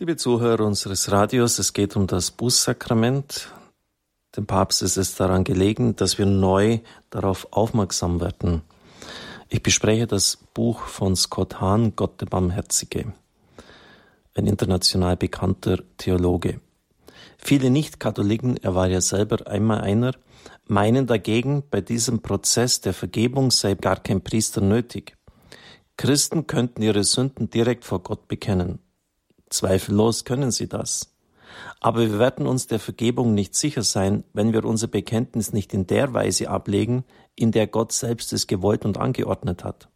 Liebe Zuhörer unseres Radios, es geht um das Bußsakrament. Dem Papst ist es daran gelegen, dass wir neu darauf aufmerksam werden. Ich bespreche das Buch von Scott Hahn, Gott der Barmherzige, ein international bekannter Theologe. Viele Nicht-Katholiken, er war ja selber einmal einer, meinen dagegen, bei diesem Prozess der Vergebung sei gar kein Priester nötig. Christen könnten ihre Sünden direkt vor Gott bekennen. Zweifellos können sie das. Aber wir werden uns der Vergebung nicht sicher sein, wenn wir unser Bekenntnis nicht in der Weise ablegen, in der Gott selbst es gewollt und angeordnet hat.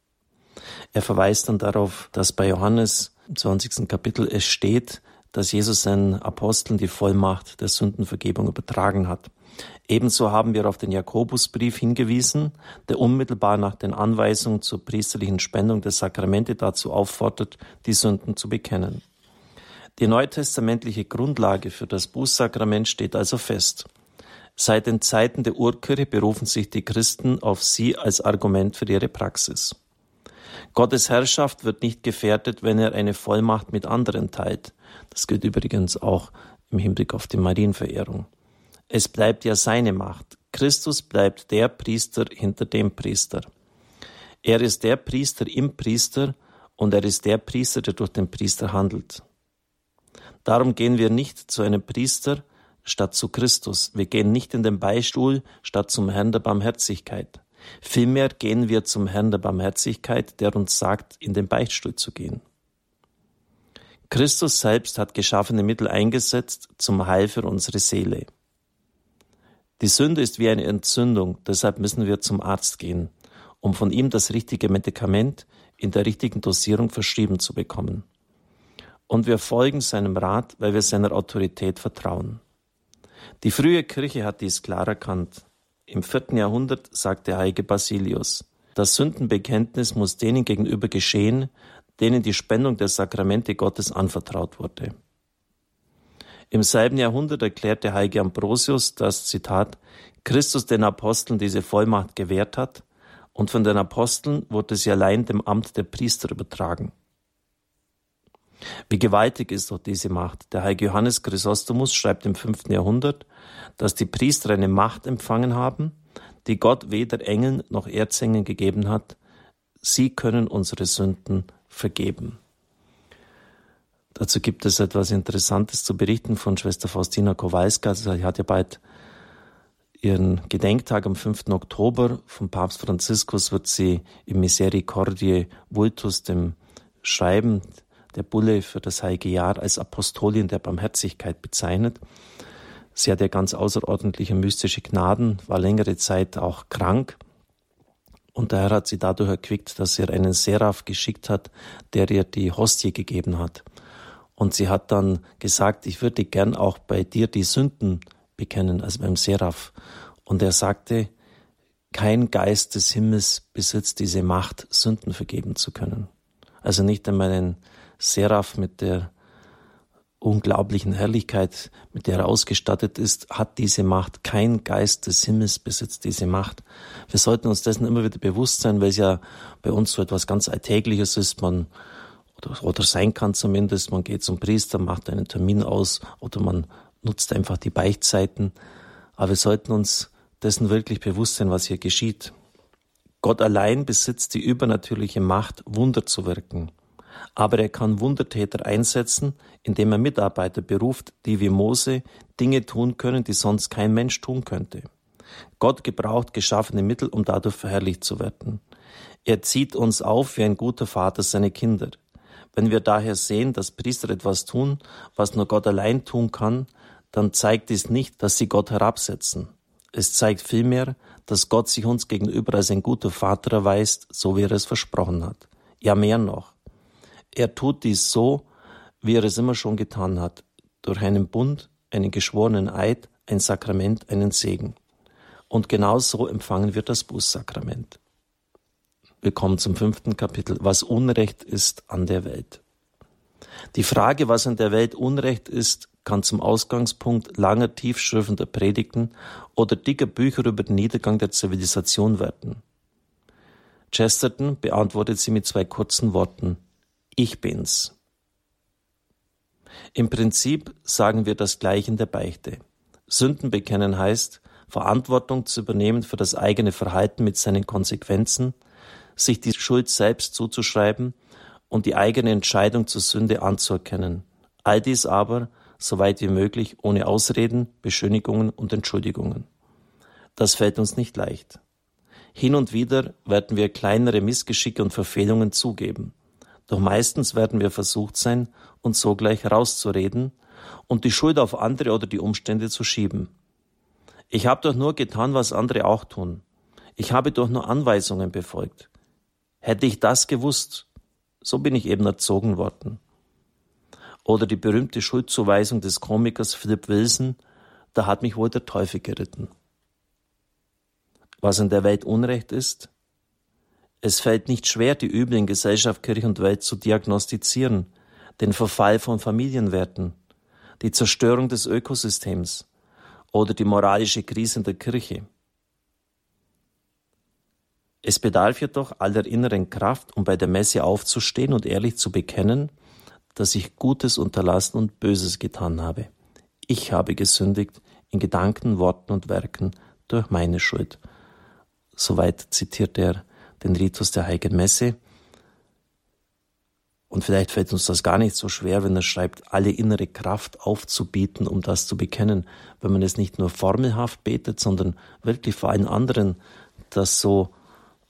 Er verweist dann darauf, dass bei Johannes im 20. Kapitel es steht, dass Jesus seinen Aposteln die Vollmacht der Sündenvergebung übertragen hat. Ebenso haben wir auf den Jakobusbrief hingewiesen, der unmittelbar nach den Anweisungen zur priesterlichen Spendung der Sakramente dazu auffordert, die Sünden zu bekennen. Die neutestamentliche Grundlage für das Bußsakrament steht also fest. Seit den Zeiten der Urkirche berufen sich die Christen auf sie als Argument für ihre Praxis. Gottes Herrschaft wird nicht gefährdet, wenn er eine Vollmacht mit anderen teilt. Das gilt übrigens auch im Hinblick auf die Marienverehrung. Es bleibt ja seine Macht. Christus bleibt der Priester hinter dem Priester. Er ist der Priester im Priester und er ist der Priester, der durch den Priester handelt. Darum gehen wir nicht zu einem Priester statt zu Christus. Wir gehen nicht in den Beistuhl statt zum Herrn der Barmherzigkeit. Vielmehr gehen wir zum Herrn der Barmherzigkeit, der uns sagt, in den Beichtstuhl zu gehen. Christus selbst hat geschaffene Mittel eingesetzt zum Heil für unsere Seele. Die Sünde ist wie eine Entzündung, deshalb müssen wir zum Arzt gehen, um von ihm das richtige Medikament in der richtigen Dosierung verschrieben zu bekommen und wir folgen seinem Rat, weil wir seiner Autorität vertrauen. Die frühe Kirche hat dies klar erkannt. Im vierten Jahrhundert sagte heilige Basilius, das Sündenbekenntnis muss denen gegenüber geschehen, denen die Spendung der Sakramente Gottes anvertraut wurde. Im selben Jahrhundert erklärte heilige Ambrosius, dass, Zitat, Christus den Aposteln diese Vollmacht gewährt hat und von den Aposteln wurde sie allein dem Amt der Priester übertragen. Wie gewaltig ist doch diese Macht. Der heilige Johannes Chrysostomus schreibt im fünften Jahrhundert, dass die Priester eine Macht empfangen haben, die Gott weder Engeln noch Erzengeln gegeben hat. Sie können unsere Sünden vergeben. Dazu gibt es etwas Interessantes zu berichten von Schwester Faustina Kowalska. Sie hat ja bald ihren Gedenktag am 5. Oktober. Vom Papst Franziskus wird sie im Misericordiae Vultus, dem Schreiben der Bulle für das Heilige Jahr als Apostolin der Barmherzigkeit bezeichnet. Sie hat ja ganz außerordentliche mystische Gnaden, war längere Zeit auch krank. Und daher hat sie dadurch erquickt, dass er einen Seraph geschickt hat, der ihr die Hostie gegeben hat. Und sie hat dann gesagt, ich würde gern auch bei dir die Sünden bekennen, also beim Seraph. Und er sagte, kein Geist des Himmels besitzt diese Macht, Sünden vergeben zu können. Also nicht einmal ein Seraph mit der unglaublichen Herrlichkeit, mit der er ausgestattet ist, hat diese Macht. Kein Geist des Himmels besitzt diese Macht. Wir sollten uns dessen immer wieder bewusst sein, weil es ja bei uns so etwas ganz Alltägliches ist. Man oder, oder sein kann zumindest. Man geht zum Priester, macht einen Termin aus oder man nutzt einfach die Beichtzeiten. Aber wir sollten uns dessen wirklich bewusst sein, was hier geschieht. Gott allein besitzt die übernatürliche Macht, Wunder zu wirken aber er kann Wundertäter einsetzen, indem er Mitarbeiter beruft, die wie Mose Dinge tun können, die sonst kein Mensch tun könnte. Gott gebraucht geschaffene Mittel, um dadurch verherrlicht zu werden. Er zieht uns auf wie ein guter Vater seine Kinder. Wenn wir daher sehen, dass Priester etwas tun, was nur Gott allein tun kann, dann zeigt dies nicht, dass sie Gott herabsetzen. Es zeigt vielmehr, dass Gott sich uns gegenüber als ein guter Vater erweist, so wie er es versprochen hat. Ja, mehr noch. Er tut dies so, wie er es immer schon getan hat, durch einen Bund, einen geschworenen Eid, ein Sakrament, einen Segen. Und genau so empfangen wir das Bußsakrament. Wir kommen zum fünften Kapitel, was Unrecht ist an der Welt. Die Frage, was an der Welt Unrecht ist, kann zum Ausgangspunkt langer, tiefschürfender Predigten oder dicker Bücher über den Niedergang der Zivilisation werden. Chesterton beantwortet sie mit zwei kurzen Worten. Ich bin's. Im Prinzip sagen wir das Gleiche in der Beichte. Sünden bekennen heißt, Verantwortung zu übernehmen für das eigene Verhalten mit seinen Konsequenzen, sich die Schuld selbst zuzuschreiben und die eigene Entscheidung zur Sünde anzuerkennen. All dies aber, soweit wie möglich, ohne Ausreden, Beschönigungen und Entschuldigungen. Das fällt uns nicht leicht. Hin und wieder werden wir kleinere Missgeschicke und Verfehlungen zugeben. Doch meistens werden wir versucht sein, uns sogleich rauszureden und die Schuld auf andere oder die Umstände zu schieben. Ich habe doch nur getan, was andere auch tun. Ich habe doch nur Anweisungen befolgt. Hätte ich das gewusst, so bin ich eben erzogen worden. Oder die berühmte Schuldzuweisung des Komikers Philip Wilson, da hat mich wohl der Teufel geritten. Was in der Welt Unrecht ist, es fällt nicht schwer, die Übel in Gesellschaft, Kirche und Welt zu diagnostizieren, den Verfall von Familienwerten, die Zerstörung des Ökosystems oder die moralische Krise in der Kirche. Es bedarf jedoch aller inneren Kraft, um bei der Messe aufzustehen und ehrlich zu bekennen, dass ich Gutes unterlassen und Böses getan habe. Ich habe gesündigt in Gedanken, Worten und Werken durch meine Schuld. Soweit zitiert er den Ritus der Heiligen Messe. Und vielleicht fällt uns das gar nicht so schwer, wenn er schreibt, alle innere Kraft aufzubieten, um das zu bekennen. Wenn man es nicht nur formelhaft betet, sondern wirklich vor allen anderen das so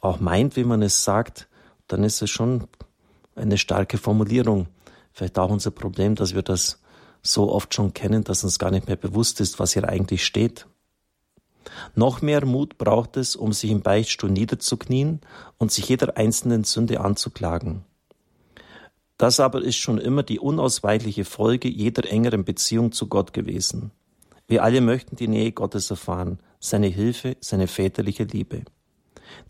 auch meint, wie man es sagt, dann ist es schon eine starke Formulierung. Vielleicht auch unser Problem, dass wir das so oft schon kennen, dass uns gar nicht mehr bewusst ist, was hier eigentlich steht. Noch mehr Mut braucht es, um sich im Beichtstuhl niederzuknien und sich jeder einzelnen Sünde anzuklagen. Das aber ist schon immer die unausweichliche Folge jeder engeren Beziehung zu Gott gewesen. Wir alle möchten die Nähe Gottes erfahren, seine Hilfe, seine väterliche Liebe.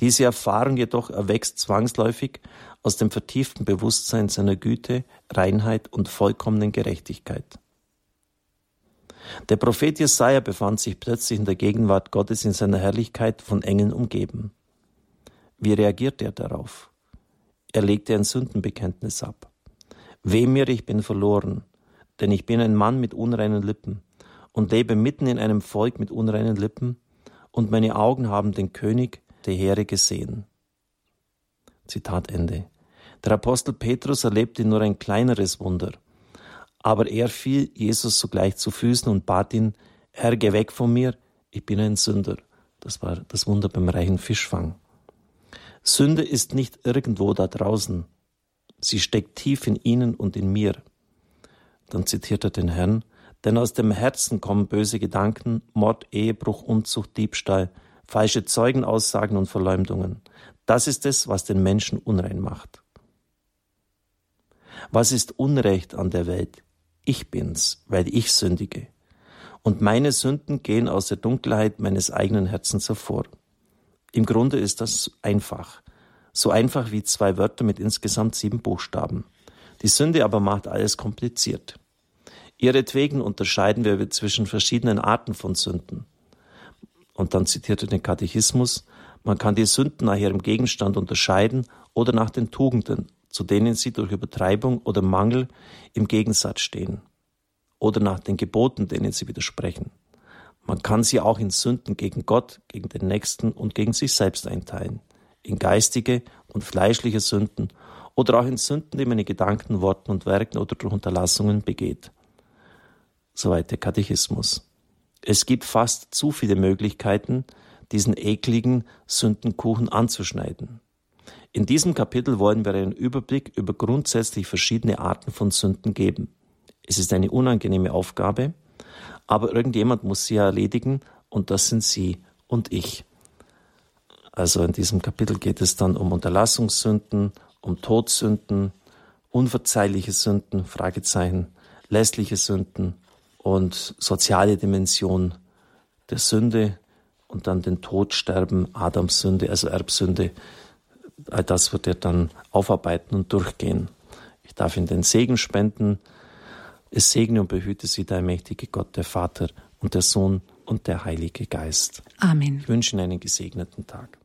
Diese Erfahrung jedoch erwächst zwangsläufig aus dem vertieften Bewusstsein seiner Güte, Reinheit und vollkommenen Gerechtigkeit. Der Prophet Jesaja befand sich plötzlich in der Gegenwart Gottes in seiner Herrlichkeit von Engeln umgeben. Wie reagiert er darauf? Er legte ein Sündenbekenntnis ab. Weh mir, ich bin verloren, denn ich bin ein Mann mit unreinen Lippen und lebe mitten in einem Volk mit unreinen Lippen, und meine Augen haben den König der Heere gesehen. Zitat Ende. Der Apostel Petrus erlebte nur ein kleineres Wunder. Aber er fiel Jesus sogleich zu Füßen und bat ihn, Herr, geh weg von mir, ich bin ein Sünder. Das war das Wunder beim reichen Fischfang. Sünde ist nicht irgendwo da draußen. Sie steckt tief in Ihnen und in mir. Dann zitiert er den Herrn, denn aus dem Herzen kommen böse Gedanken, Mord, Ehebruch, Unzucht, Diebstahl, falsche Zeugenaussagen und Verleumdungen. Das ist es, was den Menschen unrein macht. Was ist Unrecht an der Welt? Ich bin's, weil ich sündige. Und meine Sünden gehen aus der Dunkelheit meines eigenen Herzens hervor. Im Grunde ist das einfach. So einfach wie zwei Wörter mit insgesamt sieben Buchstaben. Die Sünde aber macht alles kompliziert. Ihretwegen unterscheiden wir zwischen verschiedenen Arten von Sünden. Und dann zitiert er den Katechismus, man kann die Sünden nach ihrem Gegenstand unterscheiden oder nach den Tugenden, zu denen sie durch Übertreibung oder Mangel im Gegensatz stehen, oder nach den Geboten, denen sie widersprechen. Man kann sie auch in Sünden gegen Gott, gegen den Nächsten und gegen sich selbst einteilen, in geistige und fleischliche Sünden oder auch in Sünden, die man in Gedanken, Worten und Werken oder durch Unterlassungen begeht. Soweit der Katechismus. Es gibt fast zu viele Möglichkeiten, diesen ekligen Sündenkuchen anzuschneiden. In diesem Kapitel wollen wir einen Überblick über grundsätzlich verschiedene Arten von Sünden geben. Es ist eine unangenehme Aufgabe, aber irgendjemand muss sie erledigen und das sind Sie und ich. Also in diesem Kapitel geht es dann um Unterlassungssünden, um Todsünden, unverzeihliche Sünden, Fragezeichen, lässliche Sünden und soziale Dimension der Sünde und dann den Tod, Sterben, Adams Sünde, also Erbsünde, all das wird er dann aufarbeiten und durchgehen. Ich darf Ihnen den Segen spenden. Es segne und behüte Sie der mächtige Gott, der Vater und der Sohn und der Heilige Geist. Amen. Ich wünsche Ihnen einen gesegneten Tag.